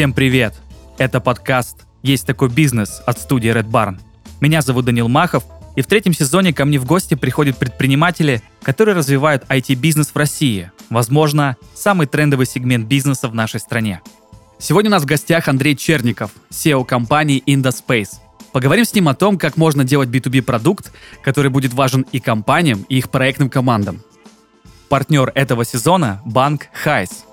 Всем привет! Это подкаст «Есть такой бизнес» от студии Red Barn. Меня зовут Данил Махов, и в третьем сезоне ко мне в гости приходят предприниматели, которые развивают IT-бизнес в России. Возможно, самый трендовый сегмент бизнеса в нашей стране. Сегодня у нас в гостях Андрей Черников, SEO компании IndaSpace. Поговорим с ним о том, как можно делать B2B продукт, который будет важен и компаниям, и их проектным командам. Партнер этого сезона – банк Хайс –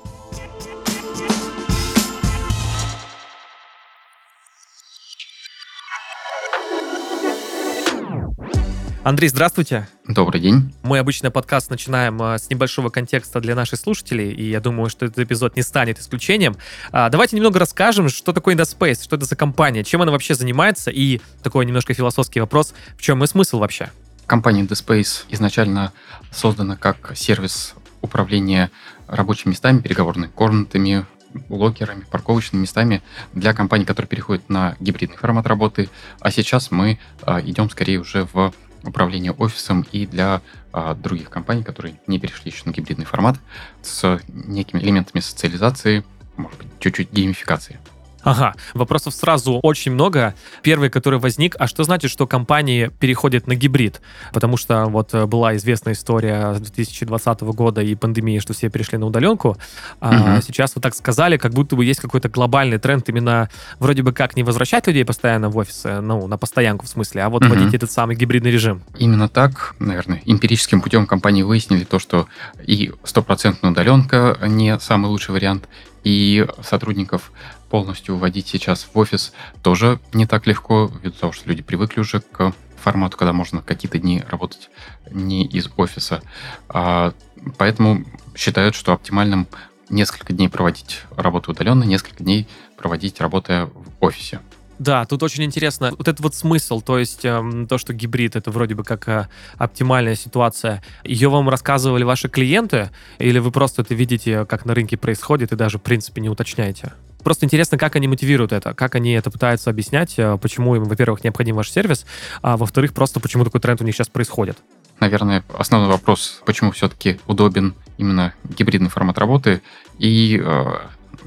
Андрей, здравствуйте. Добрый день. Мы обычно подкаст начинаем а, с небольшого контекста для наших слушателей, и я думаю, что этот эпизод не станет исключением. А, давайте немного расскажем, что такое Indospace, что это за компания, чем она вообще занимается, и такой немножко философский вопрос, в чем и смысл вообще? Компания Indospace изначально создана как сервис управления рабочими местами, переговорными комнатами, локерами, парковочными местами для компаний, которые переходят на гибридный формат работы. А сейчас мы а, идем скорее уже в управления офисом и для а, других компаний, которые не перешли еще на гибридный формат с некими элементами социализации, может быть, чуть-чуть геймификации. Ага, вопросов сразу очень много. Первый, который возник, а что значит, что компании переходят на гибрид? Потому что вот э, была известная история с 2020 года и пандемии, что все перешли на удаленку. А угу. сейчас вы так сказали, как будто бы есть какой-то глобальный тренд именно вроде бы как не возвращать людей постоянно в офисы, ну, на постоянку в смысле, а вот угу. вводить этот самый гибридный режим. Именно так, наверное, эмпирическим путем компании выяснили то, что и стопроцентная удаленка не самый лучший вариант, и сотрудников полностью вводить сейчас в офис тоже не так легко, ввиду того, что люди привыкли уже к формату, когда можно какие-то дни работать не из офиса. А, поэтому считают, что оптимальным несколько дней проводить работу удаленно, несколько дней проводить работая в офисе. Да, тут очень интересно. Вот этот вот смысл, то есть э, то, что гибрид это вроде бы как э, оптимальная ситуация. Ее вам рассказывали ваши клиенты, или вы просто это видите, как на рынке происходит, и даже в принципе не уточняете? Просто интересно, как они мотивируют это, как они это пытаются объяснять, э, почему им, во-первых, необходим ваш сервис, а во-вторых, просто почему такой тренд у них сейчас происходит. Наверное, основной вопрос, почему все-таки удобен именно гибридный формат работы, и э,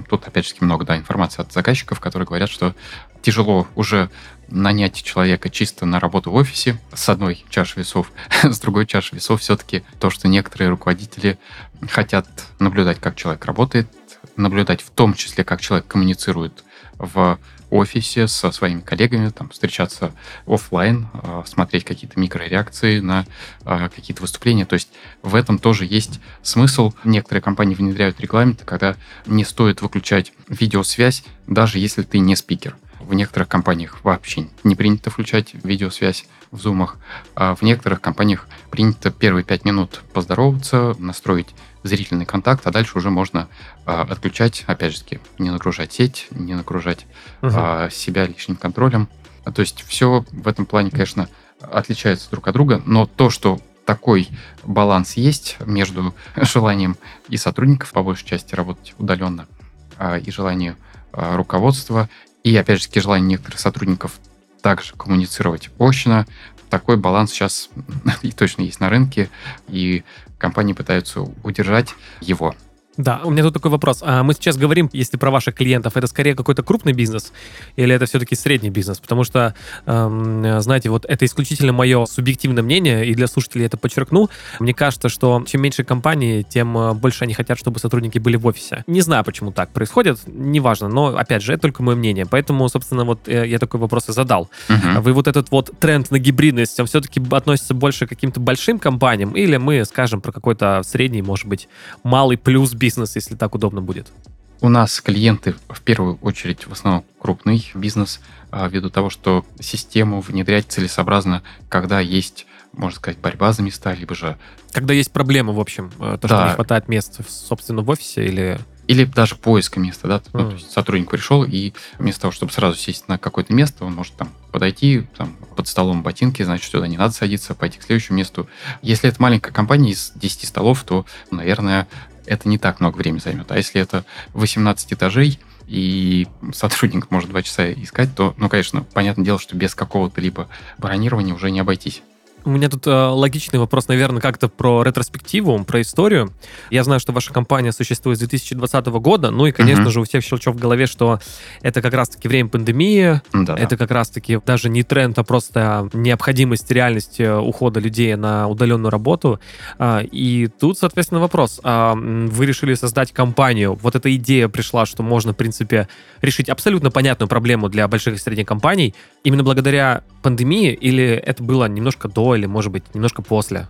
тут, опять же, много да, информации от заказчиков, которые говорят, что тяжело уже нанять человека чисто на работу в офисе с одной чаши весов, с другой чаши весов все-таки то, что некоторые руководители хотят наблюдать, как человек работает, наблюдать в том числе, как человек коммуницирует в офисе со своими коллегами, там, встречаться офлайн, э, смотреть какие-то микрореакции на э, какие-то выступления. То есть в этом тоже есть смысл. Некоторые компании внедряют регламенты, когда не стоит выключать видеосвязь, даже если ты не спикер. В некоторых компаниях вообще не принято включать видеосвязь в зумах. А в некоторых компаниях принято первые пять минут поздороваться, настроить зрительный контакт, а дальше уже можно а, отключать, опять же таки, не нагружать сеть, не нагружать угу. а, себя лишним контролем. То есть все в этом плане, конечно, отличается друг от друга, но то, что такой баланс есть между желанием и сотрудников по большей части работать удаленно, а, и желанием а, руководства, и, опять же, таки, желание некоторых сотрудников также коммуницировать очно. Такой баланс сейчас и точно есть на рынке, и компании пытаются удержать его. Да, у меня тут такой вопрос. А мы сейчас говорим, если про ваших клиентов, это скорее какой-то крупный бизнес или это все-таки средний бизнес? Потому что, эм, знаете, вот это исключительно мое субъективное мнение, и для слушателей это подчеркну. Мне кажется, что чем меньше компании, тем э, больше они хотят, чтобы сотрудники были в офисе. Не знаю, почему так происходит, неважно, но, опять же, это только мое мнение. Поэтому, собственно, вот э, я такой вопрос и задал. Угу. Вы вот этот вот тренд на гибридность, он все-таки относится больше к каким-то большим компаниям или мы скажем про какой-то средний, может быть, малый плюс бизнес? Бизнес, если так удобно будет? У нас клиенты в первую очередь в основном крупный бизнес, а, ввиду того, что систему внедрять целесообразно, когда есть, можно сказать, борьба за места, либо же... Когда есть проблемы, в общем, э, то, да. что не хватает мест, собственно, в офисе или... Или даже поиска места, да, mm. ну, то есть сотрудник пришел, и вместо того, чтобы сразу сесть на какое-то место, он может там подойти, там, под столом ботинки, значит, сюда не надо садиться, пойти к следующему месту. Если это маленькая компания из 10 столов, то, наверное, это не так много времени займет. А если это 18 этажей, и сотрудник может два часа искать, то, ну, конечно, понятное дело, что без какого-то либо бронирования уже не обойтись. У меня тут э, логичный вопрос, наверное, как-то про ретроспективу, про историю. Я знаю, что ваша компания существует с 2020 года, ну и, конечно угу. же, у всех щелчок в голове, что это как раз-таки время пандемии, да, это как раз-таки даже не тренд, а просто необходимость, реальность э, ухода людей на удаленную работу. А, и тут, соответственно, вопрос. А, вы решили создать компанию. Вот эта идея пришла, что можно, в принципе, решить абсолютно понятную проблему для больших и средних компаний именно благодаря пандемии, или это было немножко до или, может быть, немножко после?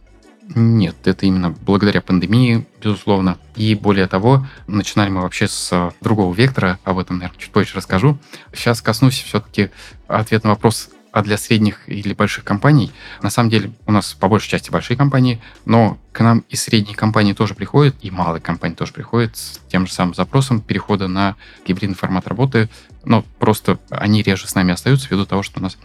Нет, это именно благодаря пандемии, безусловно. И более того, начинали мы вообще с другого вектора, об этом, наверное, чуть позже расскажу. Сейчас коснусь все-таки ответ на вопрос, а для средних или больших компаний, на самом деле у нас по большей части большие компании, но к нам и средние компании тоже приходят, и малые компании тоже приходят с тем же самым запросом перехода на гибридный формат работы, но просто они реже с нами остаются ввиду того, что у нас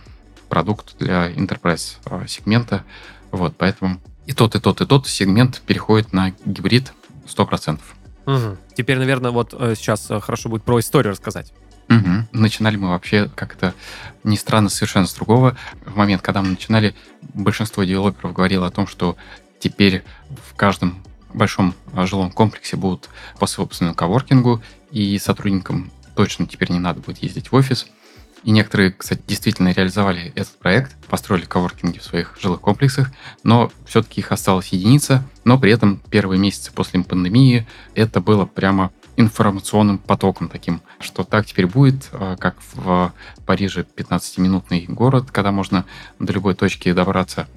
продукт для enterprise а, сегмента. Вот, поэтому и тот, и тот, и тот сегмент переходит на гибрид 100%. Угу. Теперь, наверное, вот э, сейчас э, хорошо будет про историю рассказать. Угу. Начинали мы вообще как-то не странно совершенно с другого. В момент, когда мы начинали, большинство девелоперов говорило о том, что теперь в каждом большом жилом комплексе будут по собственному коворкингу, и сотрудникам точно теперь не надо будет ездить в офис. И некоторые, кстати, действительно реализовали этот проект, построили коворкинги в своих жилых комплексах, но все-таки их осталось единица, но при этом первые месяцы после пандемии это было прямо информационным потоком таким, что так теперь будет, а, как в Париже 15-минутный город, когда можно до любой точки добраться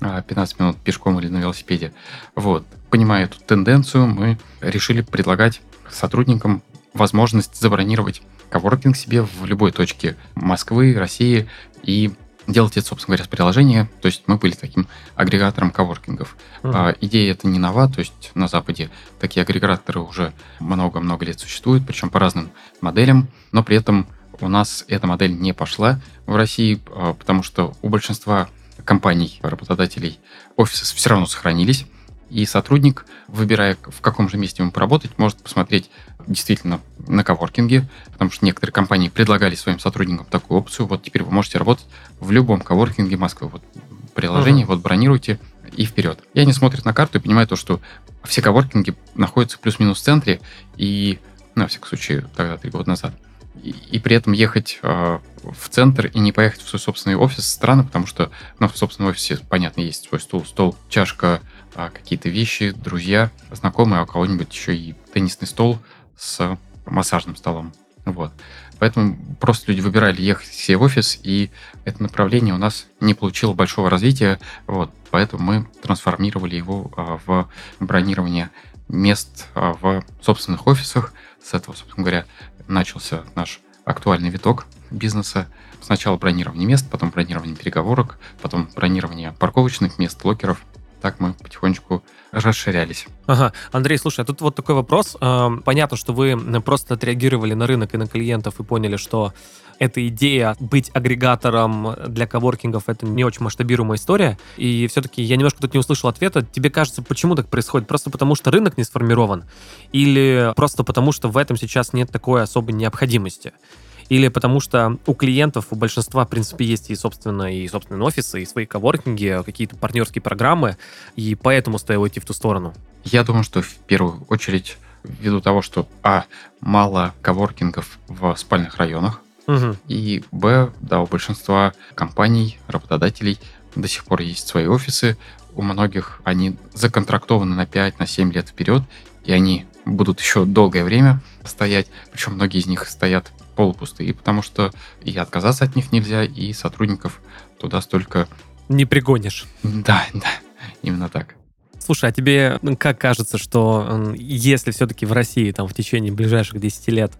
15 а, минут пешком или на велосипеде. Вот. Понимая эту тенденцию, мы решили предлагать сотрудникам возможность забронировать коворкинг себе в любой точке Москвы, России и делать это, собственно говоря, с приложения. То есть мы были таким агрегатором коворкингов. Uh-huh. А, идея это не нова, то есть на Западе такие агрегаторы уже много-много лет существуют, причем по разным моделям, но при этом у нас эта модель не пошла в России, а, потому что у большинства компаний, работодателей офисы все равно сохранились, и сотрудник, выбирая, в каком же месте ему поработать, может посмотреть действительно на коворкинге, потому что некоторые компании предлагали своим сотрудникам такую опцию. Вот теперь вы можете работать в любом коворкинге Москвы. Вот приложение, uh-huh. вот бронируйте и вперед. И они смотрят на карту и понимают то, что все коворкинги находятся плюс-минус в центре, и, ну, на всякий случай, тогда три года назад. И, и при этом ехать э, в центр и не поехать в свой собственный офис странно, потому что ну, в собственном офисе, понятно, есть свой стул, стол, чашка, э, какие-то вещи, друзья, знакомые, а у кого-нибудь еще и теннисный стол – с массажным столом. Вот. Поэтому просто люди выбирали ехать все в офис, и это направление у нас не получило большого развития. Вот. Поэтому мы трансформировали его а, в бронирование мест а, в собственных офисах. С этого, собственно говоря, начался наш актуальный виток бизнеса. Сначала бронирование мест, потом бронирование переговорок, потом бронирование парковочных мест, локеров так мы потихонечку расширялись. Ага. Андрей, слушай, а тут вот такой вопрос. Понятно, что вы просто отреагировали на рынок и на клиентов и поняли, что эта идея быть агрегатором для коворкингов это не очень масштабируемая история. И все-таки я немножко тут не услышал ответа. Тебе кажется, почему так происходит? Просто потому, что рынок не сформирован? Или просто потому, что в этом сейчас нет такой особой необходимости? Или потому что у клиентов, у большинства, в принципе, есть и, собственно, и собственные офисы, и свои коворкинги, какие-то партнерские программы, и поэтому стоило идти в ту сторону? Я думаю, что в первую очередь ввиду того, что, а, мало коворкингов в спальных районах, угу. и, б, да, у большинства компаний, работодателей до сих пор есть свои офисы, у многих они законтрактованы на 5, на 7 лет вперед, и они будут еще долгое время стоять, причем многие из них стоят полупустые, потому что и отказаться от них нельзя, и сотрудников туда столько... Не пригонишь. Да, да, именно так. Слушай, а тебе как кажется, что если все-таки в России там в течение ближайших 10 лет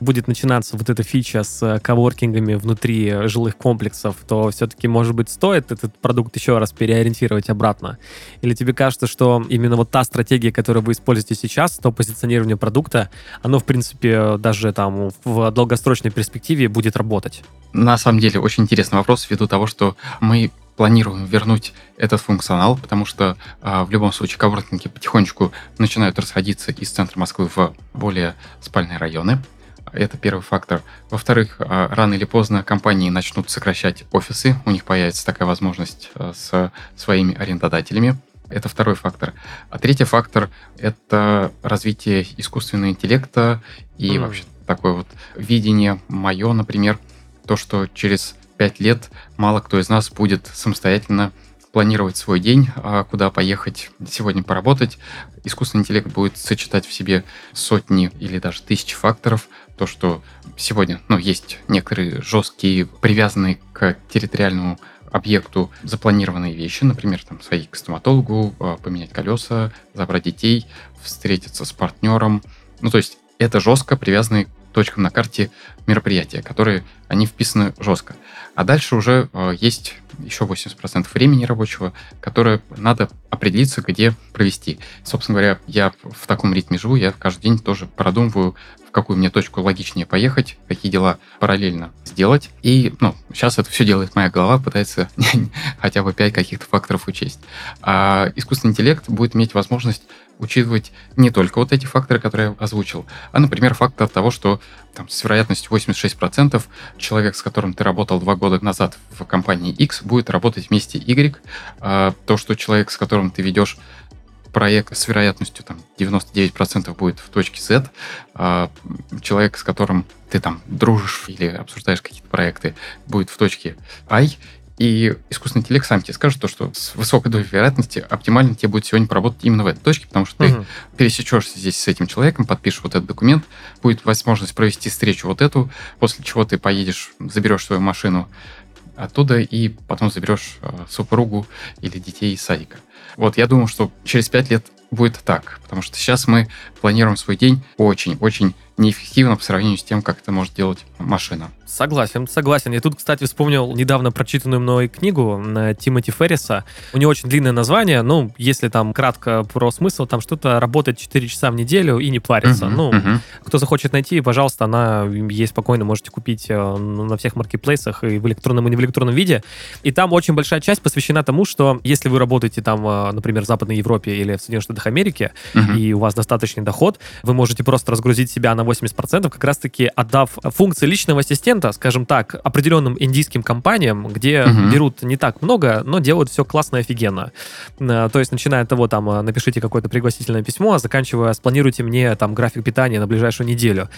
будет начинаться вот эта фича с коворкингами внутри жилых комплексов, то все-таки, может быть, стоит этот продукт еще раз переориентировать обратно? Или тебе кажется, что именно вот та стратегия, которую вы используете сейчас, то позиционирование продукта, оно, в принципе, даже там в долгосрочной перспективе будет работать? На самом деле, очень интересный вопрос ввиду того, что мы планируем вернуть этот функционал, потому что э, в любом случае коворкинги потихонечку начинают расходиться из центра Москвы в более спальные районы. Это первый фактор. Во-вторых, а, рано или поздно компании начнут сокращать офисы, у них появится такая возможность а, с своими арендодателями. Это второй фактор. А третий фактор — это развитие искусственного интеллекта и mm. вообще такое вот видение мое, например, то, что через пять лет мало кто из нас будет самостоятельно планировать свой день, а куда поехать сегодня поработать. Искусственный интеллект будет сочетать в себе сотни или даже тысячи факторов. То, что сегодня ну, есть некоторые жесткие, привязанные к территориальному объекту запланированные вещи, например, там, свои к стоматологу, а, поменять колеса, забрать детей, встретиться с партнером. Ну, то есть это жестко привязанные точкам на карте мероприятия, которые, они вписаны жестко. А дальше уже э, есть еще 80% времени рабочего, которое надо определиться, где провести. Собственно говоря, я в таком ритме живу, я каждый день тоже продумываю, в какую мне точку логичнее поехать, какие дела параллельно сделать. И, ну, сейчас это все делает моя голова, пытается хотя бы 5 каких-то факторов учесть. А искусственный интеллект будет иметь возможность учитывать не только вот эти факторы, которые я озвучил, а, например, фактор того, что там, с вероятностью 86% человек, с которым ты работал два года назад в компании X, будет работать вместе Y. А то, что человек, с которым ты ведешь проект с вероятностью там 99% будет в точке Z, а человек, с которым ты там дружишь или обсуждаешь какие-то проекты, будет в точке I, и искусственный интеллект сам тебе скажет то, что с высокой долей вероятности оптимально тебе будет сегодня поработать именно в этой точке, потому что угу. ты пересечешься здесь с этим человеком, подпишешь вот этот документ, будет возможность провести встречу вот эту, после чего ты поедешь, заберешь свою машину оттуда и потом заберешь э, супругу или детей из садика. Вот я думаю, что через пять лет будет так, потому что сейчас мы планируем свой день очень-очень неэффективно по сравнению с тем, как это может делать машина. Согласен, согласен. Я тут, кстати, вспомнил недавно прочитанную мной книгу э, Тимоти Ферриса. У нее очень длинное название, ну, если там кратко про смысл, там что-то работать 4 часа в неделю и не париться. Uh-huh, ну, uh-huh. кто захочет найти, пожалуйста, она есть спокойно, можете купить э, на всех маркетплейсах и в электронном, и не в электронном виде. И там очень большая часть посвящена тому, что если вы работаете там, э, например, в Западной Европе или в Соединенных Штатах Америки, uh-huh. и у вас достаточный доход, вы можете просто разгрузить себя на 80%, как раз-таки отдав функции личного ассистента, скажем так, определенным индийским компаниям, где угу. берут не так много, но делают все классно и офигенно. Э, то есть, начиная от того, там, э, напишите какое-то пригласительное письмо, а заканчивая, спланируйте мне там график питания на ближайшую неделю.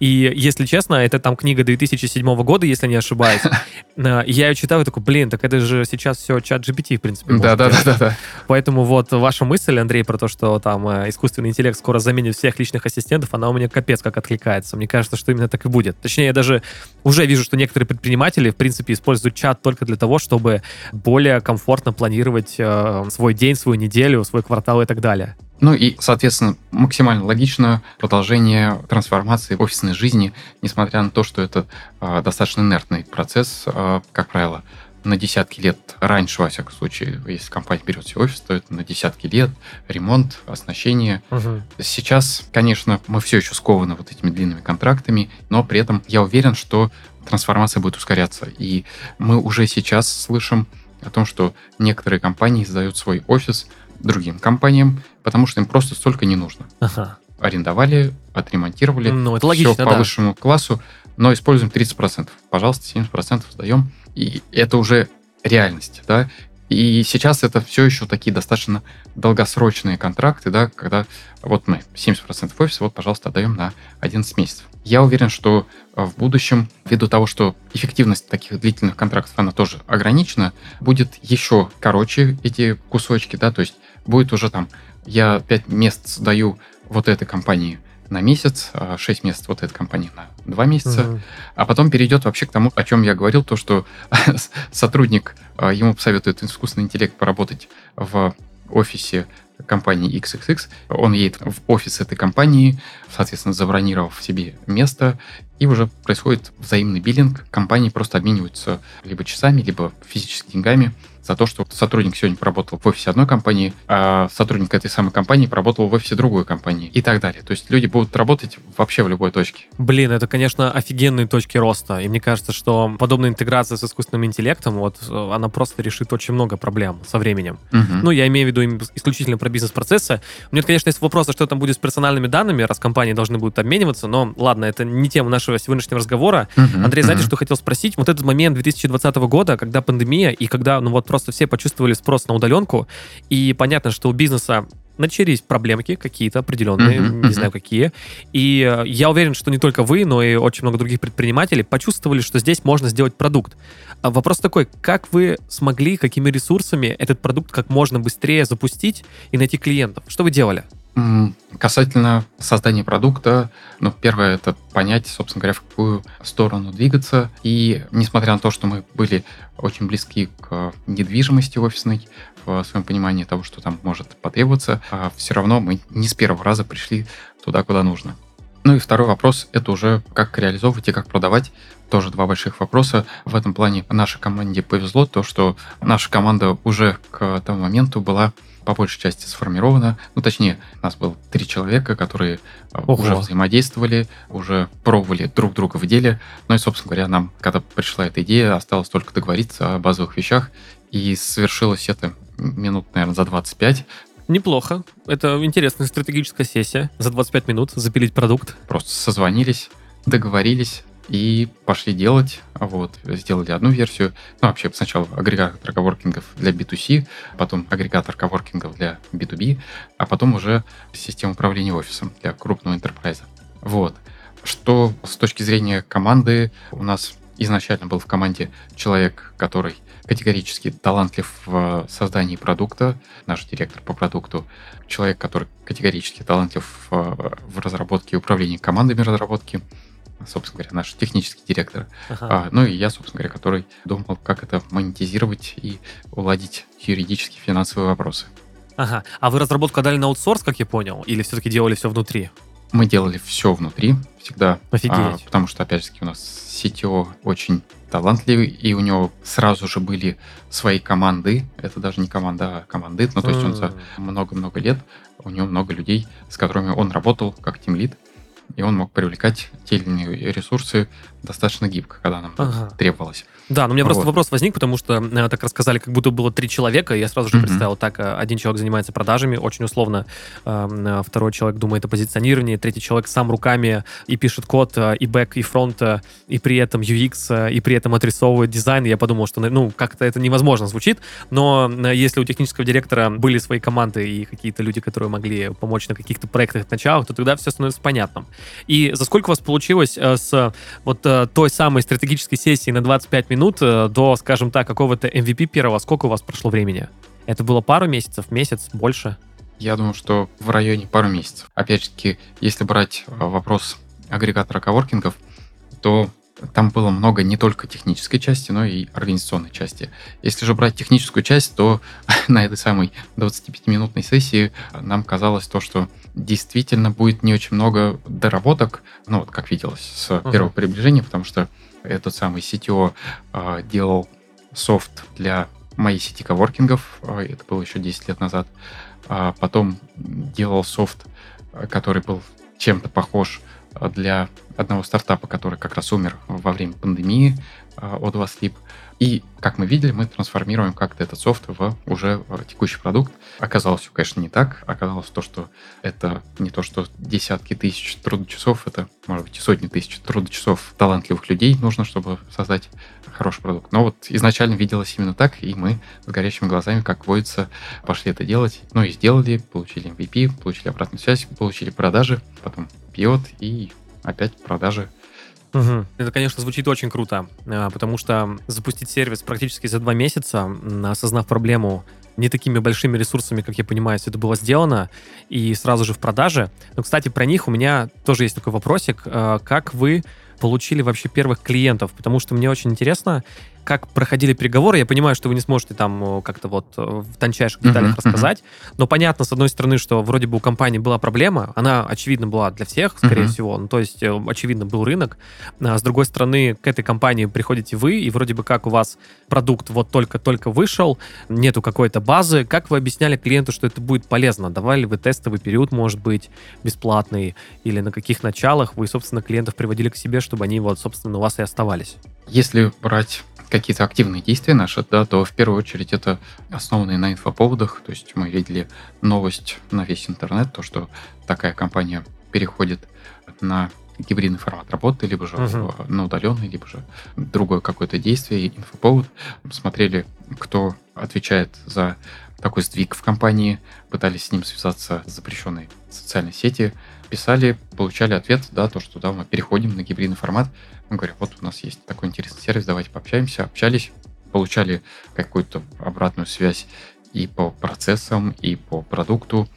И, если честно, это там книга 2007 года, если не ошибаюсь. Э, я ее читаю и такой, блин, так это же сейчас все чат GPT, в принципе. Да-да-да. Поэтому вот ваша мысль, Андрей, про то, что там искусственный интеллект скоро заменит всех личных ассистентов, она у меня капец как откликается. Мне кажется, что именно так и будет. Точнее, я даже уже вижу, что некоторые предприниматели, в принципе, используют чат только для того, чтобы более комфортно планировать э, свой день, свою неделю, свой квартал и так далее. Ну и, соответственно, максимально логично продолжение трансформации офисной жизни, несмотря на то, что это э, достаточно инертный процесс, э, как правило, на десятки лет раньше, во всяком случае, если компания берет себе офис, то это на десятки лет, ремонт, оснащение. Угу. Сейчас, конечно, мы все еще скованы вот этими длинными контрактами, но при этом я уверен, что трансформация будет ускоряться. И мы уже сейчас слышим о том, что некоторые компании сдают свой офис другим компаниям, потому что им просто столько не нужно. Ага. Арендовали, отремонтировали, ну, это логично, все по да. высшему классу, но используем 30%. Пожалуйста, 70% сдаем. И это уже реальность, да. И сейчас это все еще такие достаточно долгосрочные контракты, да, когда вот мы 70% офиса, вот, пожалуйста, отдаем на 11 месяцев. Я уверен, что э, в будущем, ввиду того, что эффективность таких длительных контрактов, она тоже ограничена, будет еще короче эти кусочки, да, то есть будет уже там, я 5 мест даю вот этой компании на месяц, 6 а месяцев вот этой компании на 2 месяца, угу. а потом перейдет вообще к тому, о чем я говорил, то, что сотрудник, а, ему посоветует искусственный интеллект поработать в офисе компании XXX, он едет в офис этой компании, соответственно, забронировав себе место, и уже происходит взаимный биллинг. Компании просто обмениваются либо часами, либо физическими деньгами за то, что сотрудник сегодня поработал в офисе одной компании, а сотрудник этой самой компании поработал в офисе другой компании и так далее. То есть люди будут работать вообще в любой точке. Блин, это, конечно, офигенные точки роста. И мне кажется, что подобная интеграция с искусственным интеллектом, вот, э, она просто решит очень много проблем со временем. Угу. Ну, я имею в виду исключительно про бизнес-процессы. У меня, конечно, есть вопросы, что там будет с персональными данными, раз компании должны будут обмениваться, но ладно, это не тема нашего сегодняшнего разговора. Угу. Андрей, знаете, угу. что хотел спросить? Вот этот момент 2020 года, когда пандемия, и когда, ну вот просто все почувствовали спрос на удаленку, и понятно, что у бизнеса начались проблемки какие-то определенные, uh-huh, не uh-huh. знаю какие. И э, я уверен, что не только вы, но и очень много других предпринимателей почувствовали, что здесь можно сделать продукт. А вопрос такой, как вы смогли, какими ресурсами этот продукт как можно быстрее запустить и найти клиентов? Что вы делали? Касательно создания продукта, ну, первое это понять, собственно говоря, в какую сторону двигаться. И несмотря на то, что мы были очень близки к недвижимости офисной, в своем понимании того, что там может потребоваться, а все равно мы не с первого раза пришли туда, куда нужно. Ну и второй вопрос – это уже как реализовывать и как продавать. Тоже два больших вопроса. В этом плане нашей команде повезло то, что наша команда уже к тому моменту была по большей части сформирована. Ну, точнее, у нас было три человека, которые э, Ого. уже взаимодействовали, уже пробовали друг друга в деле. Ну и, собственно говоря, нам, когда пришла эта идея, осталось только договориться о базовых вещах. И совершилось это минут, наверное, за 25. Неплохо. Это интересная стратегическая сессия. За 25 минут запилить продукт. Просто созвонились, договорились, и пошли делать. Вот, сделали одну версию. Ну, вообще, сначала агрегатор коворкингов для B2C, потом агрегатор коворкингов для B2B, а потом уже система управления офисом для крупного enterprise. Вот. Что с точки зрения команды, у нас изначально был в команде человек, который категорически талантлив в создании продукта, наш директор по продукту, человек, который категорически талантлив в разработке и управлении командами разработки, собственно говоря, наш технический директор. Ага. А, ну и я, собственно говоря, который думал, как это монетизировать и уладить юридические, финансовые вопросы. Ага. А вы разработку отдали на аутсорс, как я понял, или все-таки делали все внутри? Мы делали все внутри, всегда. Офигеть. А, потому что, опять же, у нас CTO очень талантливый, и у него сразу же были свои команды. Это даже не команда, а команды. Ну, то есть он за много-много лет, у него много людей, с которыми он работал как тимлид и он мог привлекать те или иные ресурсы достаточно гибко, когда нам ага. требовалось. Да, но у меня вот. просто вопрос возник, потому что э, так рассказали, как будто было три человека, и я сразу же mm-hmm. представил, так, э, один человек занимается продажами, очень условно, э, второй человек думает о позиционировании, третий человек сам руками и пишет код, и бэк, и фронт, и при этом UX, и при этом отрисовывает дизайн, и я подумал, что, ну, как-то это невозможно звучит, но если у технического директора были свои команды и какие-то люди, которые могли помочь на каких-то проектах началах, то тогда все становится понятным. И за сколько у вас получилось с вот той самой стратегической сессии на 25 минут э, до, скажем так, какого-то MVP первого, сколько у вас прошло времени? Это было пару месяцев, месяц, больше? Я думаю, что в районе пару месяцев. Опять же если брать э, вопрос агрегатора коворкингов, то там было много не только технической части, но и организационной части. Если же брать техническую часть, то на этой самой 25-минутной сессии нам казалось то, что действительно будет не очень много доработок, ну вот как виделось с uh-huh. первого приближения, потому что этот самый CTO э, делал софт для моей сети коворкингов, э, это было еще 10 лет назад. А потом делал софт, который был чем-то похож для одного стартапа, который как раз умер во время пандемии от Sleep. И, как мы видели, мы трансформируем как-то этот софт в уже текущий продукт. Оказалось все, конечно, не так. Оказалось то, что это не то, что десятки тысяч трудочасов, это, может быть, и сотни тысяч трудочасов талантливых людей нужно, чтобы создать хороший продукт. Но вот изначально виделось именно так, и мы с горящими глазами, как водится, пошли это делать. Ну и сделали, получили MVP, получили обратную связь, получили продажи, потом пьет и опять продажи Угу. Это, конечно, звучит очень круто, а, потому что запустить сервис практически за два месяца, осознав проблему не такими большими ресурсами, как я понимаю, все это было сделано, и сразу же в продаже. Но, кстати, про них у меня тоже есть такой вопросик. А, как вы получили вообще первых клиентов? Потому что мне очень интересно, как проходили переговоры. Я понимаю, что вы не сможете там э, как-то вот э, в тончайших деталях uh-huh, рассказать, uh-huh. но понятно, с одной стороны, что вроде бы у компании была проблема, она, очевидно, была для всех, скорее uh-huh. всего, ну, то есть, э, очевидно, был рынок. А с другой стороны, к этой компании приходите вы, и вроде бы как у вас продукт вот только-только вышел, нету какой-то базы. Как вы объясняли клиенту, что это будет полезно? Давали вы тестовый период, может быть, бесплатный, или на каких началах вы, собственно, клиентов приводили к себе, чтобы они вот, собственно, у вас и оставались? Если брать какие-то активные действия наши, да, то в первую очередь это основанные на инфоповодах. То есть мы видели новость на весь интернет, то, что такая компания переходит на гибридный формат работы, либо же uh-huh. на удаленный, либо же другое какое-то действие, инфоповод. Смотрели, кто отвечает за такой сдвиг в компании, пытались с ним связаться с запрещенной социальной сети, писали, получали ответ, да, то, что да, мы переходим на гибридный формат. Мы говорим, вот у нас есть такой интересный сервис, давайте пообщаемся. Общались, получали какую-то обратную связь и по процессам, и по продукту.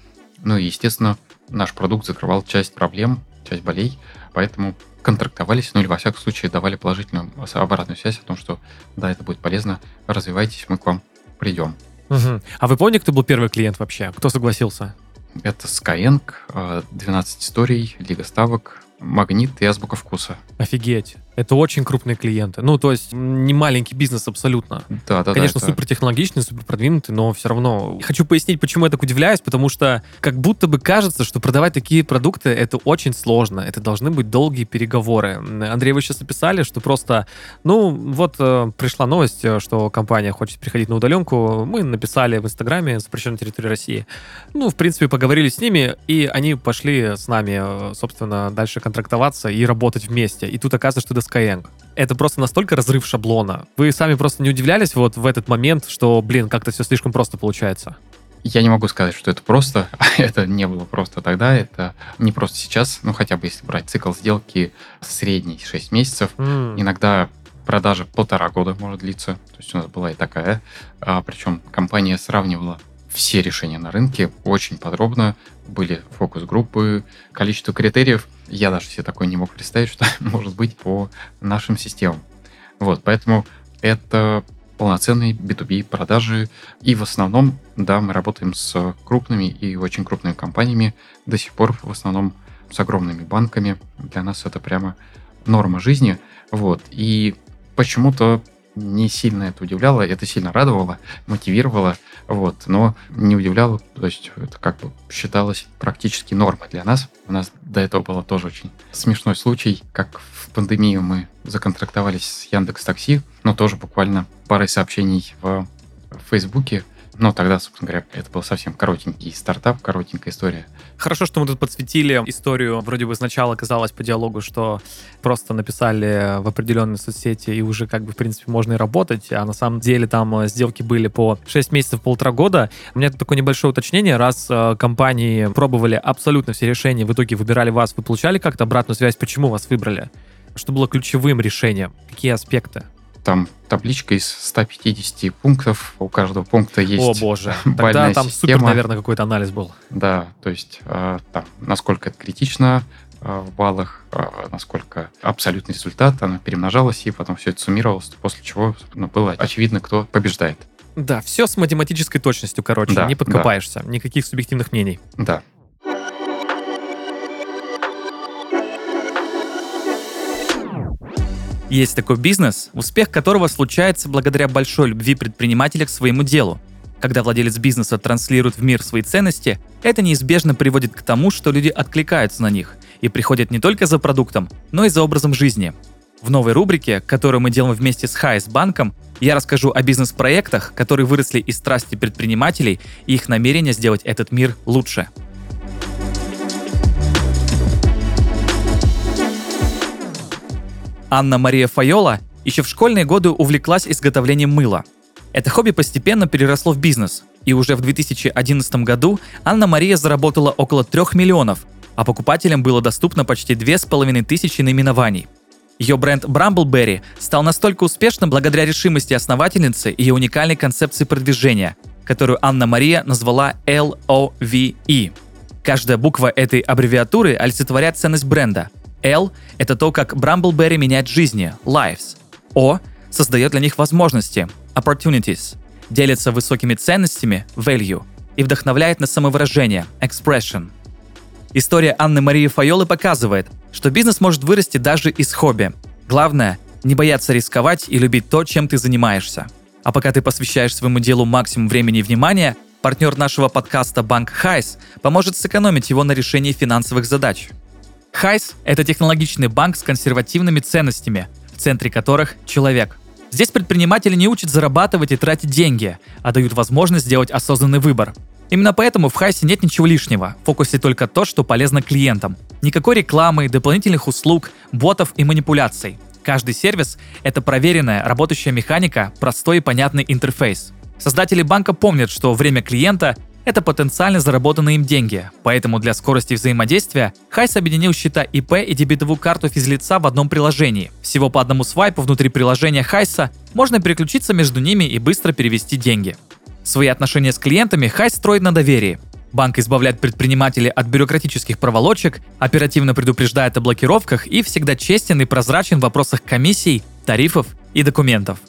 Ну и, естественно, наш продукт закрывал часть проблем, часть болей, поэтому контрактовались, ну или во всяком случае давали положительную обратную связь о том, что да, это будет полезно, развивайтесь, мы к вам придем. Угу. А вы помните, кто был первый клиент вообще? Кто согласился? Это Skyeng, 12 историй, Лига ставок, Магнит и Азбука вкуса. Офигеть. Это очень крупные клиенты. Ну, то есть не маленький бизнес абсолютно. Да, да, Конечно, да, супер технологичный, супер продвинутый, но все равно. Хочу пояснить, почему я так удивляюсь, потому что как будто бы кажется, что продавать такие продукты это очень сложно. Это должны быть долгие переговоры. Андрей, вы сейчас описали, что просто, ну, вот э, пришла новость, э, что компания хочет переходить на удаленку. Мы написали в Инстаграме запрещенной территории России. Ну, в принципе, поговорили с ними, и они пошли с нами, э, собственно, дальше контрактоваться и работать вместе. И тут оказывается, что Skyeng. Это просто настолько разрыв шаблона. Вы сами просто не удивлялись вот в этот момент, что, блин, как-то все слишком просто получается? Я не могу сказать, что это просто. это не было просто тогда. Это не просто сейчас. Ну, хотя бы если брать цикл сделки средний 6 месяцев. Mm. Иногда продажа полтора года может длиться. То есть у нас была и такая. А, причем компания сравнивала все решения на рынке очень подробно. Были фокус-группы, количество критериев. Я даже себе такое не мог представить, что может быть по нашим системам. Вот, поэтому это полноценные B2B продажи. И в основном, да, мы работаем с крупными и очень крупными компаниями. До сих пор в основном с огромными банками. Для нас это прямо норма жизни. Вот. И почему-то не сильно это удивляло, это сильно радовало, мотивировало, вот, но не удивляло, то есть это как бы считалось практически нормой для нас. У нас до этого было тоже очень смешной случай, как в пандемию мы законтрактовались с Яндекс Такси, но тоже буквально парой сообщений в Фейсбуке но тогда, собственно говоря, это был совсем коротенький стартап, коротенькая история. Хорошо, что мы тут подсветили историю. Вроде бы сначала казалось по диалогу, что просто написали в определенной соцсети и уже как бы, в принципе, можно и работать, а на самом деле там э, сделки были по 6 месяцев, полтора года. У меня тут такое небольшое уточнение. Раз э, компании пробовали абсолютно все решения, в итоге выбирали вас, вы получали как-то обратную связь, почему вас выбрали? Что было ключевым решением? Какие аспекты? Там табличка из 150 пунктов, у каждого пункта есть О боже, тогда там система. супер, наверное, какой-то анализ был. Да, то есть э, там, насколько это критично э, в баллах, э, насколько абсолютный результат, она перемножалась, и потом все это суммировалось, после чего ну, было очевидно, кто побеждает. Да, все с математической точностью, короче, да, не подкопаешься, да. никаких субъективных мнений. Да. Есть такой бизнес, успех которого случается благодаря большой любви предпринимателя к своему делу. Когда владелец бизнеса транслирует в мир свои ценности, это неизбежно приводит к тому, что люди откликаются на них и приходят не только за продуктом, но и за образом жизни. В новой рубрике, которую мы делаем вместе с Хайс банком, я расскажу о бизнес-проектах, которые выросли из страсти предпринимателей и их намерения сделать этот мир лучше. Анна-Мария Файола еще в школьные годы увлеклась изготовлением мыла. Это хобби постепенно переросло в бизнес, и уже в 2011 году Анна-Мария заработала около 3 миллионов, а покупателям было доступно почти 2500 наименований. Ее бренд Brambleberry стал настолько успешным благодаря решимости основательницы и ее уникальной концепции продвижения, которую Анна-Мария назвала LOVE. Каждая буква этой аббревиатуры олицетворяет ценность бренда – L — это то, как Брамблберри меняет жизни, lives. O — создает для них возможности, opportunities, делится высокими ценностями, value, и вдохновляет на самовыражение, expression. История Анны Марии Файолы показывает, что бизнес может вырасти даже из хобби. Главное — не бояться рисковать и любить то, чем ты занимаешься. А пока ты посвящаешь своему делу максимум времени и внимания, партнер нашего подкаста Банк Хайс поможет сэкономить его на решении финансовых задач. Хайс — это технологичный банк с консервативными ценностями, в центре которых — человек. Здесь предприниматели не учат зарабатывать и тратить деньги, а дают возможность сделать осознанный выбор. Именно поэтому в Хайсе нет ничего лишнего, в фокусе только то, что полезно клиентам. Никакой рекламы, дополнительных услуг, ботов и манипуляций. Каждый сервис — это проверенная, работающая механика, простой и понятный интерфейс. Создатели банка помнят, что время клиента — это потенциально заработанные им деньги, поэтому для скорости взаимодействия Хайс объединил счета ИП и дебетовую карту физлица в одном приложении. Всего по одному свайпу внутри приложения Хайса можно переключиться между ними и быстро перевести деньги. Свои отношения с клиентами Хайс строит на доверии. Банк избавляет предпринимателей от бюрократических проволочек, оперативно предупреждает о блокировках и всегда честен и прозрачен в вопросах комиссий, тарифов и документов.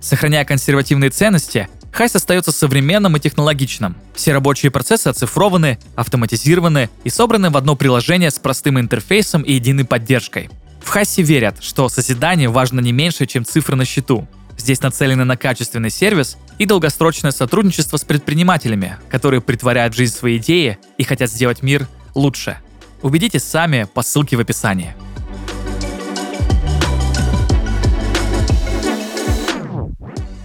Сохраняя консервативные ценности, Хайс остается современным и технологичным. Все рабочие процессы оцифрованы, автоматизированы и собраны в одно приложение с простым интерфейсом и единой поддержкой. В Хайсе верят, что созидание важно не меньше, чем цифры на счету. Здесь нацелены на качественный сервис и долгосрочное сотрудничество с предпринимателями, которые притворяют в жизнь свои идеи и хотят сделать мир лучше. Убедитесь сами по ссылке в описании.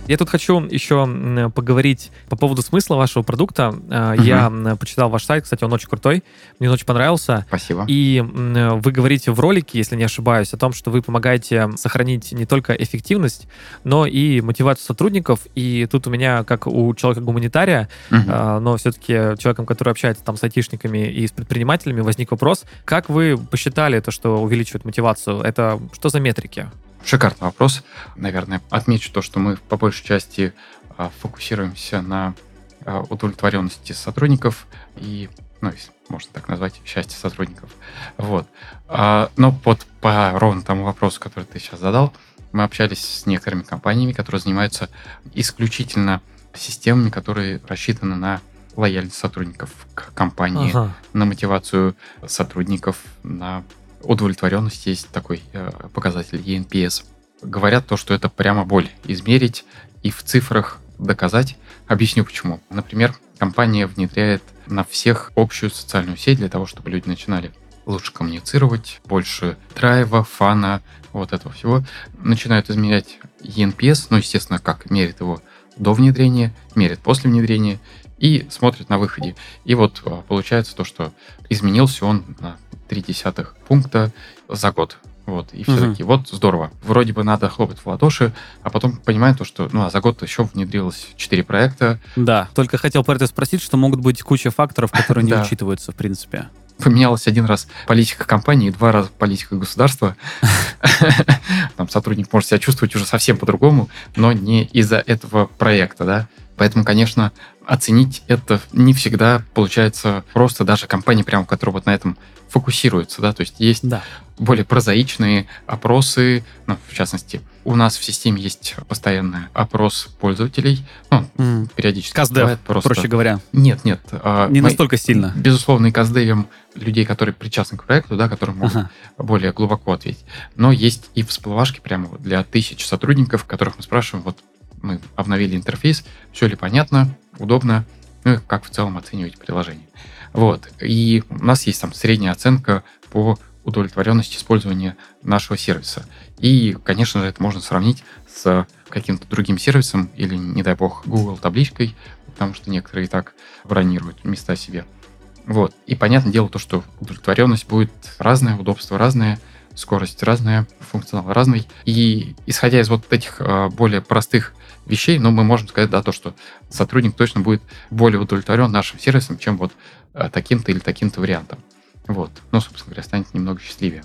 Я тут хочу еще поговорить по поводу смысла вашего продукта. Угу. Я почитал ваш сайт, кстати, он очень крутой, мне он очень понравился. Спасибо. И вы говорите в ролике, если не ошибаюсь, о том, что вы помогаете сохранить не только эффективность, но и мотивацию сотрудников. И тут у меня, как у человека-гуманитария, угу. но все-таки человеком, который общается там с айтишниками и с предпринимателями, возник вопрос, как вы посчитали то, что увеличивает мотивацию? Это что за метрики? Шикарный вопрос. Наверное, отмечу то, что мы по большей части а, фокусируемся на а, удовлетворенности сотрудников и, ну, если можно так назвать, счастье сотрудников. Вот. А, но под по ровно тому вопросу, который ты сейчас задал, мы общались с некоторыми компаниями, которые занимаются исключительно системами, которые рассчитаны на лояльность сотрудников к компании, ага. на мотивацию сотрудников, на удовлетворенность есть такой э, показатель ENPS. Говорят то, что это прямо боль измерить и в цифрах доказать. Объясню почему. Например, компания внедряет на всех общую социальную сеть для того, чтобы люди начинали лучше коммуницировать, больше драйва, фана, вот этого всего. Начинают измерять ENPS, ну, естественно, как мерит его до внедрения, мерит после внедрения и смотрит на выходе. И вот э, получается то, что изменился он на десятых пункта за год. Вот, и все угу. такие, вот, здорово. Вроде бы надо хлопать в ладоши, а потом понимаем то, что, ну, а за год еще внедрилось 4 проекта. Да, только хотел про это спросить, что могут быть куча факторов, которые не учитываются, в принципе. Поменялась один раз политика компании, два раза политика государства. Там сотрудник может себя чувствовать уже совсем по-другому, но не из-за этого проекта, да. Поэтому, конечно, оценить это не всегда получается просто даже компании, прямо которые вот на этом фокусируются, да, то есть есть да. более прозаичные опросы, ну, в частности, у нас в системе есть постоянный опрос пользователей, ну, mm. периодически Каздев, просто... проще говоря. Нет, нет. А, не мы, настолько сильно. Безусловно, и каздевим людей, которые причастны к проекту, да, которые могут ага. более глубоко ответить. Но есть и всплывашки прямо для тысяч сотрудников, которых мы спрашиваем, вот мы обновили интерфейс, все ли понятно, удобно, ну и как в целом оценивать приложение. Вот. И у нас есть там средняя оценка по удовлетворенности использования нашего сервиса. И, конечно же, это можно сравнить с каким-то другим сервисом или, не дай бог, Google табличкой, потому что некоторые и так бронируют места себе. Вот. И понятное дело то, что удовлетворенность будет разная, удобство разное, скорость разная, функционал разный. И исходя из вот этих а, более простых вещей, но мы можем сказать, да, то, что сотрудник точно будет более удовлетворен нашим сервисом, чем вот э, таким-то или таким-то вариантом. Вот. Ну, собственно говоря, станет немного счастливее.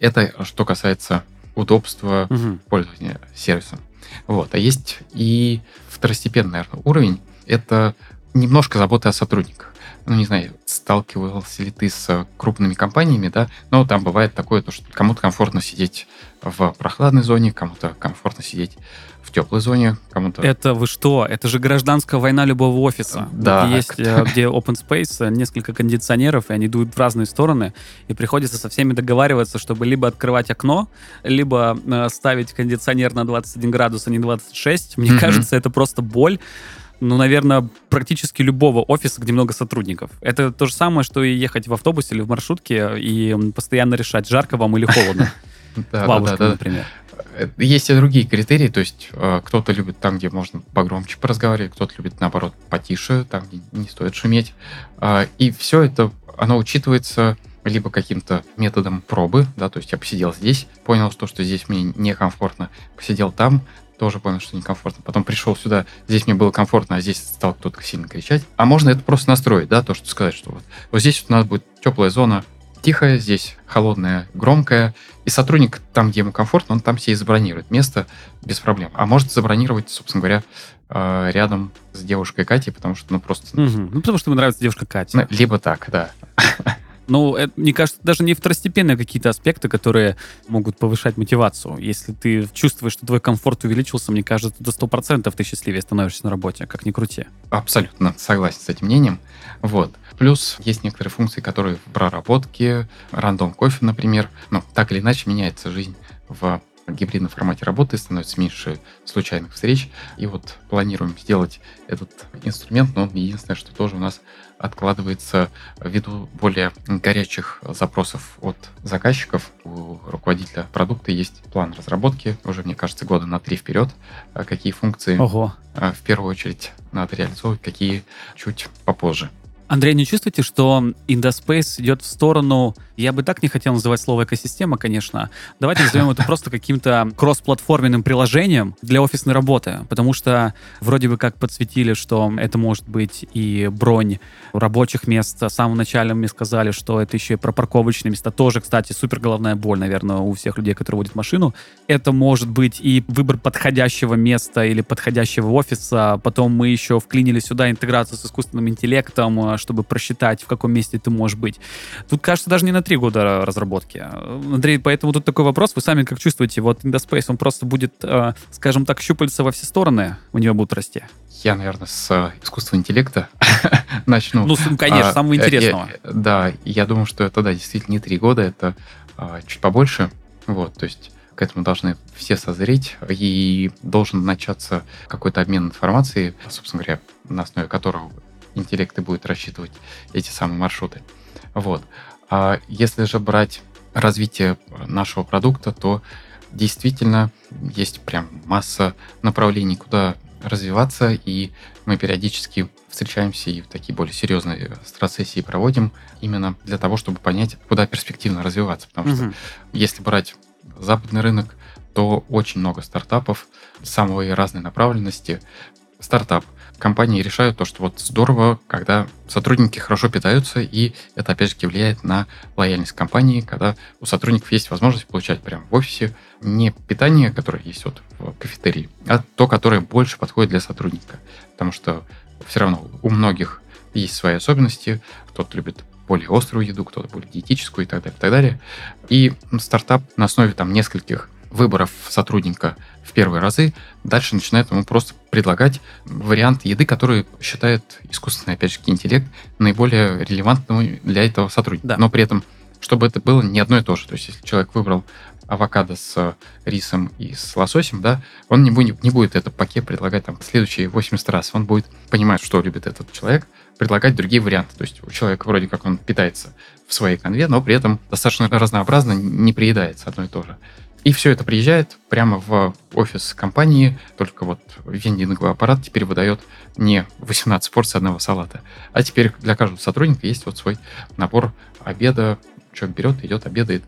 Это что касается удобства угу. пользования сервисом. Вот. А есть и второстепенный, наверное, уровень. Это немножко заботы о сотрудниках. ну, не знаю, сталкивался ли ты с крупными компаниями, да, но там бывает такое, то, что кому-то комфортно сидеть в прохладной зоне, кому-то комфортно сидеть в теплой зоне, кому-то... Это вы что? Это же гражданская война любого офиса. Да. Где есть, э, где open space, э, несколько кондиционеров, и они дуют в разные стороны, и приходится со всеми договариваться, чтобы либо открывать окно, либо э, ставить кондиционер на 21 градус, а не 26. Мне Мгм. кажется, это просто боль. Ну, наверное, практически любого офиса, где много сотрудников. Это то же самое, что и ехать в автобусе или в маршрутке и м, постоянно решать, жарко вам или холодно. Бабушка, например. Э, Есть и другие критерии, то есть э, кто-то любит там, где можно погромче поразговаривать, кто-то любит, наоборот, потише, там, где не стоит шуметь. А, И все это, оно учитывается либо каким-то методом пробы, да, то есть я посидел здесь, понял, что, что здесь мне некомфортно, посидел там, тоже понял, что некомфортно. Потом пришел сюда, здесь мне было комфортно, а здесь стал кто-то сильно кричать. А можно это просто настроить, да, то, что сказать, что вот, вот здесь вот у нас будет теплая зона, тихая, здесь холодная, громкая, и сотрудник там, где ему комфортно, он там себе и забронирует место без проблем. А может забронировать, собственно говоря, э, рядом с девушкой Катей, потому что, ну, просто... Мгм. Ну, потому что ему нравится девушка Катя. ну, Либо так, да. Ну, это, мне кажется, даже не второстепенные какие-то аспекты, которые могут повышать мотивацию. Если ты чувствуешь, что твой комфорт увеличился, мне кажется, до 100% ты счастливее становишься на работе, как ни крути. Абсолютно согласен с этим мнением. Вот. Плюс есть некоторые функции, которые в проработке, рандом кофе, например. Ну, так или иначе меняется жизнь в гибридном формате работы, становится меньше случайных встреч. И вот планируем сделать этот инструмент, но он единственное, что тоже у нас откладывается ввиду более горячих запросов от заказчиков. У руководителя продукта есть план разработки, уже, мне кажется, года на три вперед, а какие функции Ого. а, в первую очередь надо реализовывать, какие чуть попозже. Андрей, не чувствуете, что Indospace идет в сторону, я бы так не хотел называть слово экосистема, конечно, давайте назовем это просто каким-то кроссплатформенным приложением для офисной работы, потому что вроде бы как подсветили, что это может быть и бронь рабочих мест, в самом начале мне сказали, что это еще и про парковочные места, тоже, кстати, супер головная боль, наверное, у всех людей, которые водят машину. Это может быть и выбор подходящего места или подходящего офиса, потом мы еще вклинили сюда интеграцию с искусственным интеллектом, чтобы просчитать, в каком месте ты можешь быть. Тут, кажется, даже не на три года разработки. Андрей, поэтому тут такой вопрос. Вы сами как чувствуете? Вот Indospace, он просто будет, э, скажем так, щупальца во все стороны у него будут расти? Я, наверное, с э, искусственного интеллекта начну. Ну, с- конечно, А, самого э, интересного. э, Да, я думаю, что это, да, действительно не три года, это чуть побольше. Вот, то есть к этому должны все созреть, и должен начаться какой-то обмен информацией, собственно говоря, на основе которого интеллект и будет рассчитывать эти самые маршруты. Вот. А если же брать развитие нашего продукта, то действительно есть прям масса направлений, куда развиваться, и мы периодически встречаемся и в такие более серьезные страцессии проводим именно для того, чтобы понять, куда перспективно развиваться. Потому что Мгм. если брать западный рынок, то очень много стартапов самой разной направленности. Стартап. Компании решают то, что вот здорово, когда сотрудники хорошо питаются, и это, опять же, влияет на лояльность компании, когда у сотрудников есть возможность получать прямо в офисе не питание, которое есть вот в кафетерии, а то, которое больше подходит для сотрудника. Потому что все равно у многих есть свои особенности, кто-то любит более острую еду, кто-то более диетическую и так далее, и так далее. И стартап на основе там нескольких выборов сотрудника в первые разы дальше начинает ему просто предлагать вариант еды, который считает искусственный, опять же, интеллект наиболее релевантным для этого сотрудника. Да. Но при этом, чтобы это было не одно и то же. То есть, если человек выбрал авокадо с рисом и с лососем, да, он не будет, не будет это пакет предлагать там следующие 80 раз. Он будет понимать, что любит этот человек, предлагать другие варианты. То есть у человека вроде как он питается в своей конве, но при этом достаточно разнообразно не приедается одно и то же. И все это приезжает прямо в офис компании, только вот вендинговый аппарат теперь выдает не 18 порций одного салата, а теперь для каждого сотрудника есть вот свой набор обеда, человек берет, идет, обедает.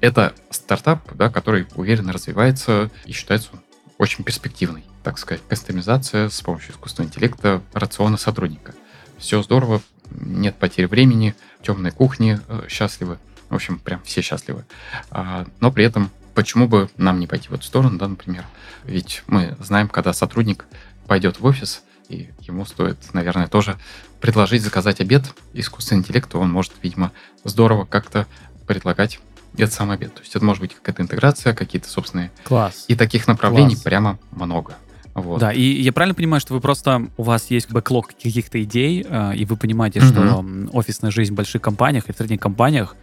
Это стартап, да, который уверенно развивается и считается очень перспективный, так сказать, кастомизация с помощью искусственного интеллекта рациона сотрудника. Все здорово, нет потерь времени, темной кухни э, счастливы. В общем, прям все счастливы. А, но при этом, почему бы нам не пойти в эту сторону, да, например? Ведь мы знаем, когда сотрудник пойдет в офис, и ему стоит, наверное, тоже предложить заказать обед, искусственный интеллект, он может, видимо, здорово как-то предлагать этот самый обед. То есть это может быть какая-то интеграция, какие-то собственные. Класс. И таких направлений Класс. прямо много. Вот. Да, и я правильно понимаю, что вы просто, у вас есть бэклог каких-то идей, э, и вы понимаете, Мгм. что офисная жизнь в больших компаниях и в средних компаниях,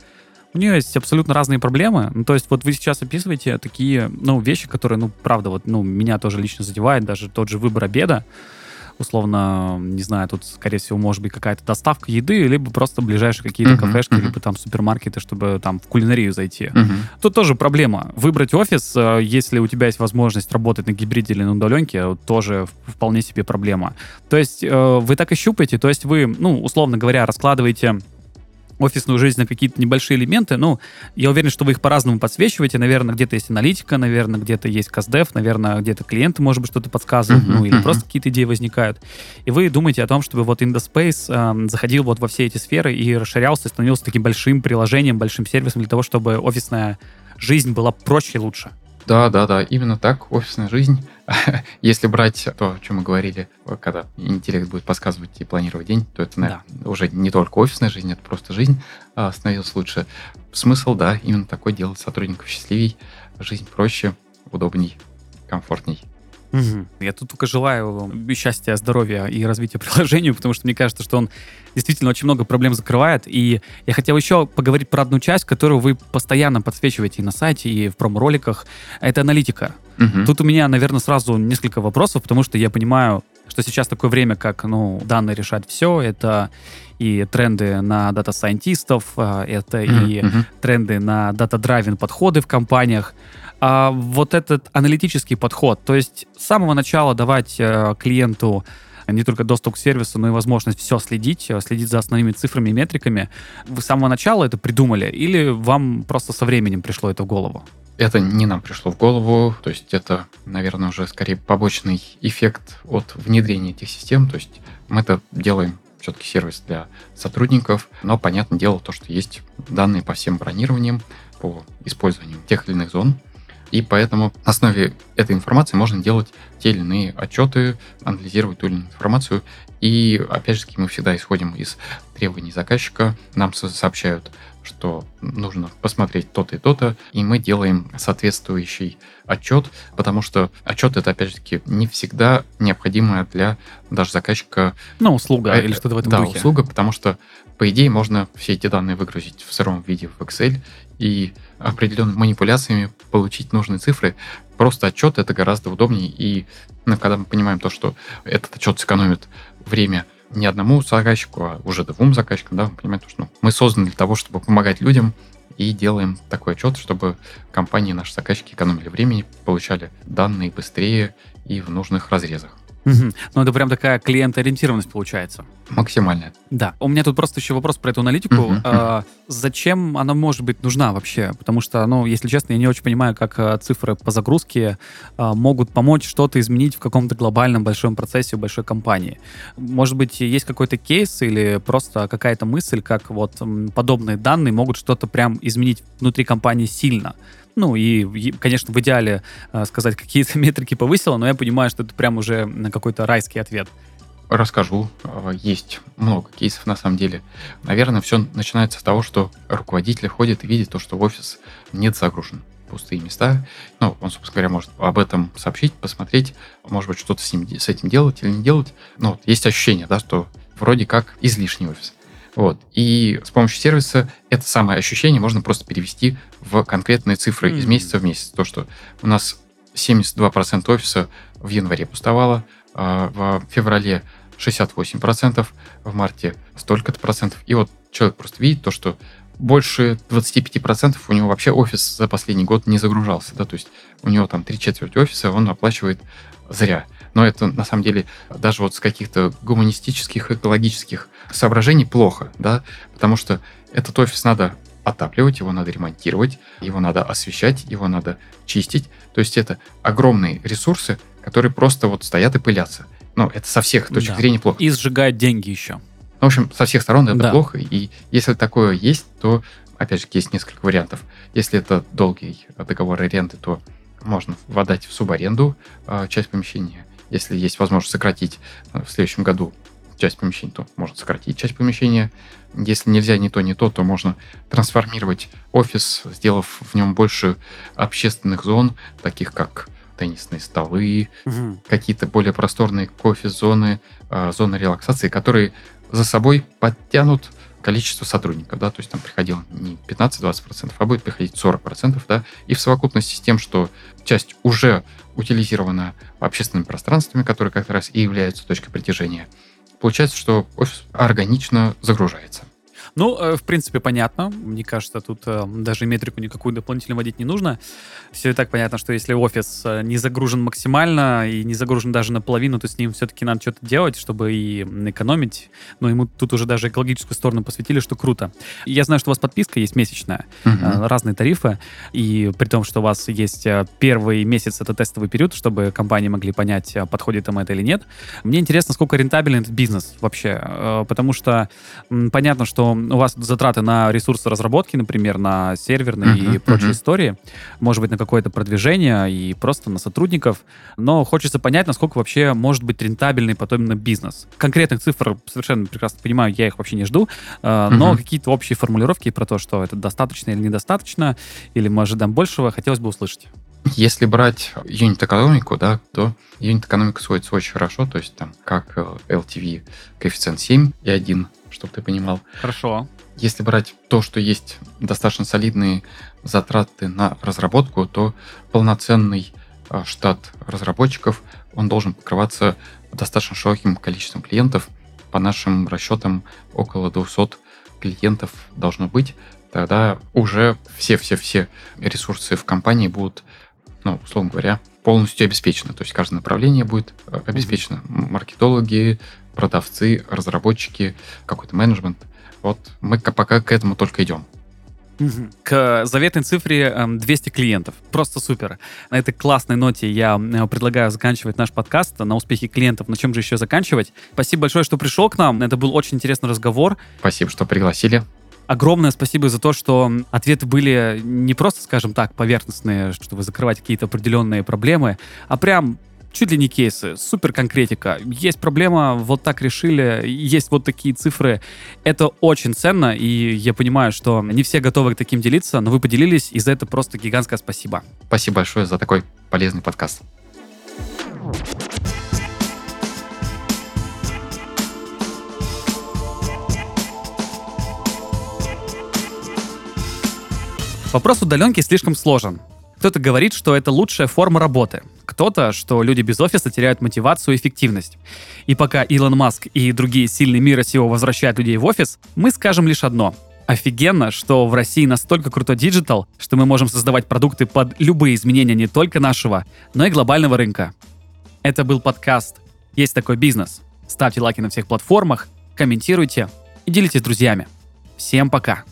у нее есть абсолютно разные проблемы. Ну, то есть вот вы сейчас описываете такие, ну, вещи, которые, ну, правда, вот, ну, меня тоже лично задевает, даже тот же выбор обеда, условно, не знаю, тут, скорее всего, может быть какая-то доставка еды, либо просто ближайшие какие-то Мгм, кафешки, мгм. либо там супермаркеты, чтобы там в кулинарию зайти. Мгм. Тут тоже проблема. Выбрать офис, э, если у тебя есть возможность работать на гибриде или на удаленке, тоже вполне себе проблема. То есть э, вы так и щупаете, то есть вы, ну, условно говоря, раскладываете офисную жизнь на какие-то небольшие элементы, ну, я уверен, что вы их по-разному подсвечиваете, наверное, где-то есть аналитика, наверное, где-то есть каздев, наверное, где-то клиенты, может быть, что-то подсказывают, Мгм, ну, или мгм. просто какие-то идеи возникают. И вы думаете о том, чтобы вот Indospace эм, заходил вот во все эти сферы и расширялся, и становился таким большим приложением, большим сервисом для того, чтобы офисная жизнь была проще и лучше. Да, да, да, именно так, офисная жизнь. Если брать то, о чем мы говорили, когда интеллект будет подсказывать и планировать день, то это наверное, уже не только офисная жизнь, это просто жизнь а, становилась лучше. Смысл, да, именно такой делать сотрудников счастливей, жизнь проще, удобней, комфортней. Я тут только желаю счастья, здоровья и развития приложению, потому что мне кажется, что он действительно очень много проблем закрывает. И я хотел еще поговорить про одну часть, которую вы постоянно подсвечиваете и на сайте, и в промо-роликах. Это аналитика. Мгм. Тут у меня, наверное, сразу несколько вопросов, потому что я понимаю, что сейчас такое время, как, ну, данные решают все. Это и тренды на дата-сайентистов, а, это и Мгм. тренды на data-driven подходы в компаниях. А вот этот аналитический подход, то есть с самого начала давать э, клиенту не только доступ к сервису, но и возможность все следить, э, следить за основными цифрами и метриками. Вы с самого начала это придумали или вам просто со временем пришло это в голову? Это не нам пришло в голову, то есть это, наверное, уже скорее побочный эффект от внедрения этих систем. То есть мы это делаем все-таки сервис для сотрудников, но, понятное дело, то, что есть данные по всем бронированиям, по использованию тех или иных зон, и поэтому на основе этой информации можно делать те или иные отчеты, анализировать ту или иную информацию. И, опять же, мы всегда исходим из требований заказчика. Нам со- сообщают, что нужно посмотреть то-то и то-то, и мы делаем соответствующий отчет, потому что отчет это, опять же таки, не всегда необходимое для даже заказчика Ну, услуга Э, или что-то в этом да, духе. услуга, потому что, по идее, можно все эти данные выгрузить в сыром виде в Excel и определенными манипуляциями получить нужные цифры. Просто отчет это гораздо удобнее. И ну, когда мы понимаем то, что этот отчет сэкономит время не одному заказчику, а уже двум заказчикам, да, мы понимаем, то, что ну, мы созданы для того, чтобы помогать людям, и делаем такой отчет, чтобы компании, наши заказчики экономили времени, получали данные быстрее и в нужных разрезах. Мгм. Ну, это прям такая клиентоориентированность получается. Максимально. Да. У меня тут просто еще вопрос про эту аналитику. Мгм, А, зачем она может быть нужна вообще? Потому что, ну, если честно, я не очень понимаю, как а, цифры по загрузке а, могут помочь что-то изменить в каком-то глобальном большом процессе в большой компании. Может быть, есть какой-то кейс или просто какая-то мысль, как вот подобные данные могут что-то прям изменить внутри компании сильно? Ну и, конечно, в идеале а, сказать, какие-то метрики повысило, но я понимаю, что это прям уже какой-то райский ответ. Расскажу. Э, Есть много кейсов на самом деле. Наверное, все начинается с того, что руководитель ходит и видит то, что офис нет загружен пустые места. Ну, он, собственно говоря, может об этом сообщить, посмотреть, может быть, что-то с, ним, с этим делать или не делать. Но вот есть ощущение, да, что вроде как излишний офис. Вот. И с помощью сервиса это самое ощущение можно просто перевести в конкретные цифры из Мгм. месяца в месяц. То, что у нас 72% офиса в январе пустовало, а в феврале 68%, в марте столько-то процентов. И вот человек просто видит то, что больше 25% у него вообще офис за последний год не загружался. Да? То есть у него там три четверти офиса он оплачивает зря. Но это на самом деле даже вот с каких-то гуманистических, экологических соображений плохо, да, потому что этот офис надо отапливать, его надо ремонтировать, его надо освещать, его надо чистить. То есть это огромные ресурсы, которые просто вот стоят и пылятся. Но это со всех точек Да. зрения плохо. И сжигает деньги еще. Ну, В общем, со всех сторон это Да. плохо. И если такое есть, то, опять же, есть несколько вариантов. Если это долгий договор аренды, то можно отдать в субаренду э, часть помещения. Если есть возможность сократить э, в следующем году часть помещений, то можно сократить часть помещения. Если нельзя ни то, ни то, то можно трансформировать офис, сделав в нем больше общественных зон, таких как теннисные столы, Мгм. какие-то более просторные кофе-зоны, э, зоны релаксации, которые за собой подтянут количество сотрудников, да, то есть там приходило не 15-20%, а будет приходить 40%, да, и в совокупности с тем, что часть уже утилизирована общественными пространствами, которые как раз и являются точкой притяжения, получается, что офис органично загружается. Ну, э, в принципе, понятно. Мне кажется, тут э, даже метрику никакую дополнительно вводить не нужно. Все и так понятно, что если офис э, не загружен максимально и не загружен даже наполовину, то с ним все-таки надо что-то делать, чтобы и экономить. Но ему тут уже даже экологическую сторону посвятили, что круто. Я знаю, что у вас подписка есть месячная, э, разные тарифы, и при том, что у вас есть первый месяц, это тестовый период, чтобы компании могли понять, подходит им это или нет. Мне интересно, сколько рентабелен этот бизнес вообще, потому что понятно, что у вас затраты на ресурсы разработки, например, на серверные и Мгм, прочие мгм. истории, может быть, на какое-то продвижение и просто на сотрудников, но хочется понять, насколько вообще может быть рентабельный потом именно бизнес. Конкретных цифр совершенно прекрасно понимаю, я их вообще не жду, э, но Мгм. какие-то общие формулировки про то, что это достаточно или недостаточно, или мы ожидаем большего, хотелось бы услышать. Если брать юнит-экономику, да, то юнит-экономика сводится очень хорошо, то есть там как э, LTV коэффициент 7 и 1, чтобы ты понимал. Хорошо. Если брать то, что есть достаточно солидные затраты на разработку, то полноценный э, штат разработчиков, он должен покрываться достаточно широким количеством клиентов. По нашим расчетам, около 200 клиентов должно быть. Тогда уже все-все-все ресурсы в компании будут, ну, условно говоря, полностью обеспечены. То есть каждое направление будет э, обеспечено. Маркетологи, продавцы, разработчики, какой-то менеджмент. Вот мы пока к этому только идем. К заветной цифре эм, 200 клиентов. Просто супер. На этой классной ноте я э, предлагаю заканчивать наш подкаст на успехе клиентов. На чем же еще заканчивать? Спасибо большое, что пришел к нам. Это был очень интересный разговор. Спасибо, что пригласили. Огромное спасибо за то, что ответы были не просто, скажем так, поверхностные, чтобы закрывать какие-то определенные проблемы, а прям чуть ли не кейсы, супер конкретика. Есть проблема, вот так решили, есть вот такие цифры. Это очень ценно, и я понимаю, что не все готовы к таким делиться, но вы поделились, и за это просто гигантское спасибо. Спасибо большое за такой полезный подкаст. Вопрос удаленки слишком сложен. Кто-то говорит, что это лучшая форма работы. Кто-то, что люди без офиса теряют мотивацию и эффективность. И пока Илон Маск и другие сильные мира сего возвращают людей в офис, мы скажем лишь одно. Офигенно, что в России настолько крутой digital, что мы можем создавать продукты под любые изменения не только нашего, но и глобального рынка. Это был подкаст «Есть такой бизнес». Ставьте лайки на всех платформах, комментируйте и делитесь с друзьями. Всем пока!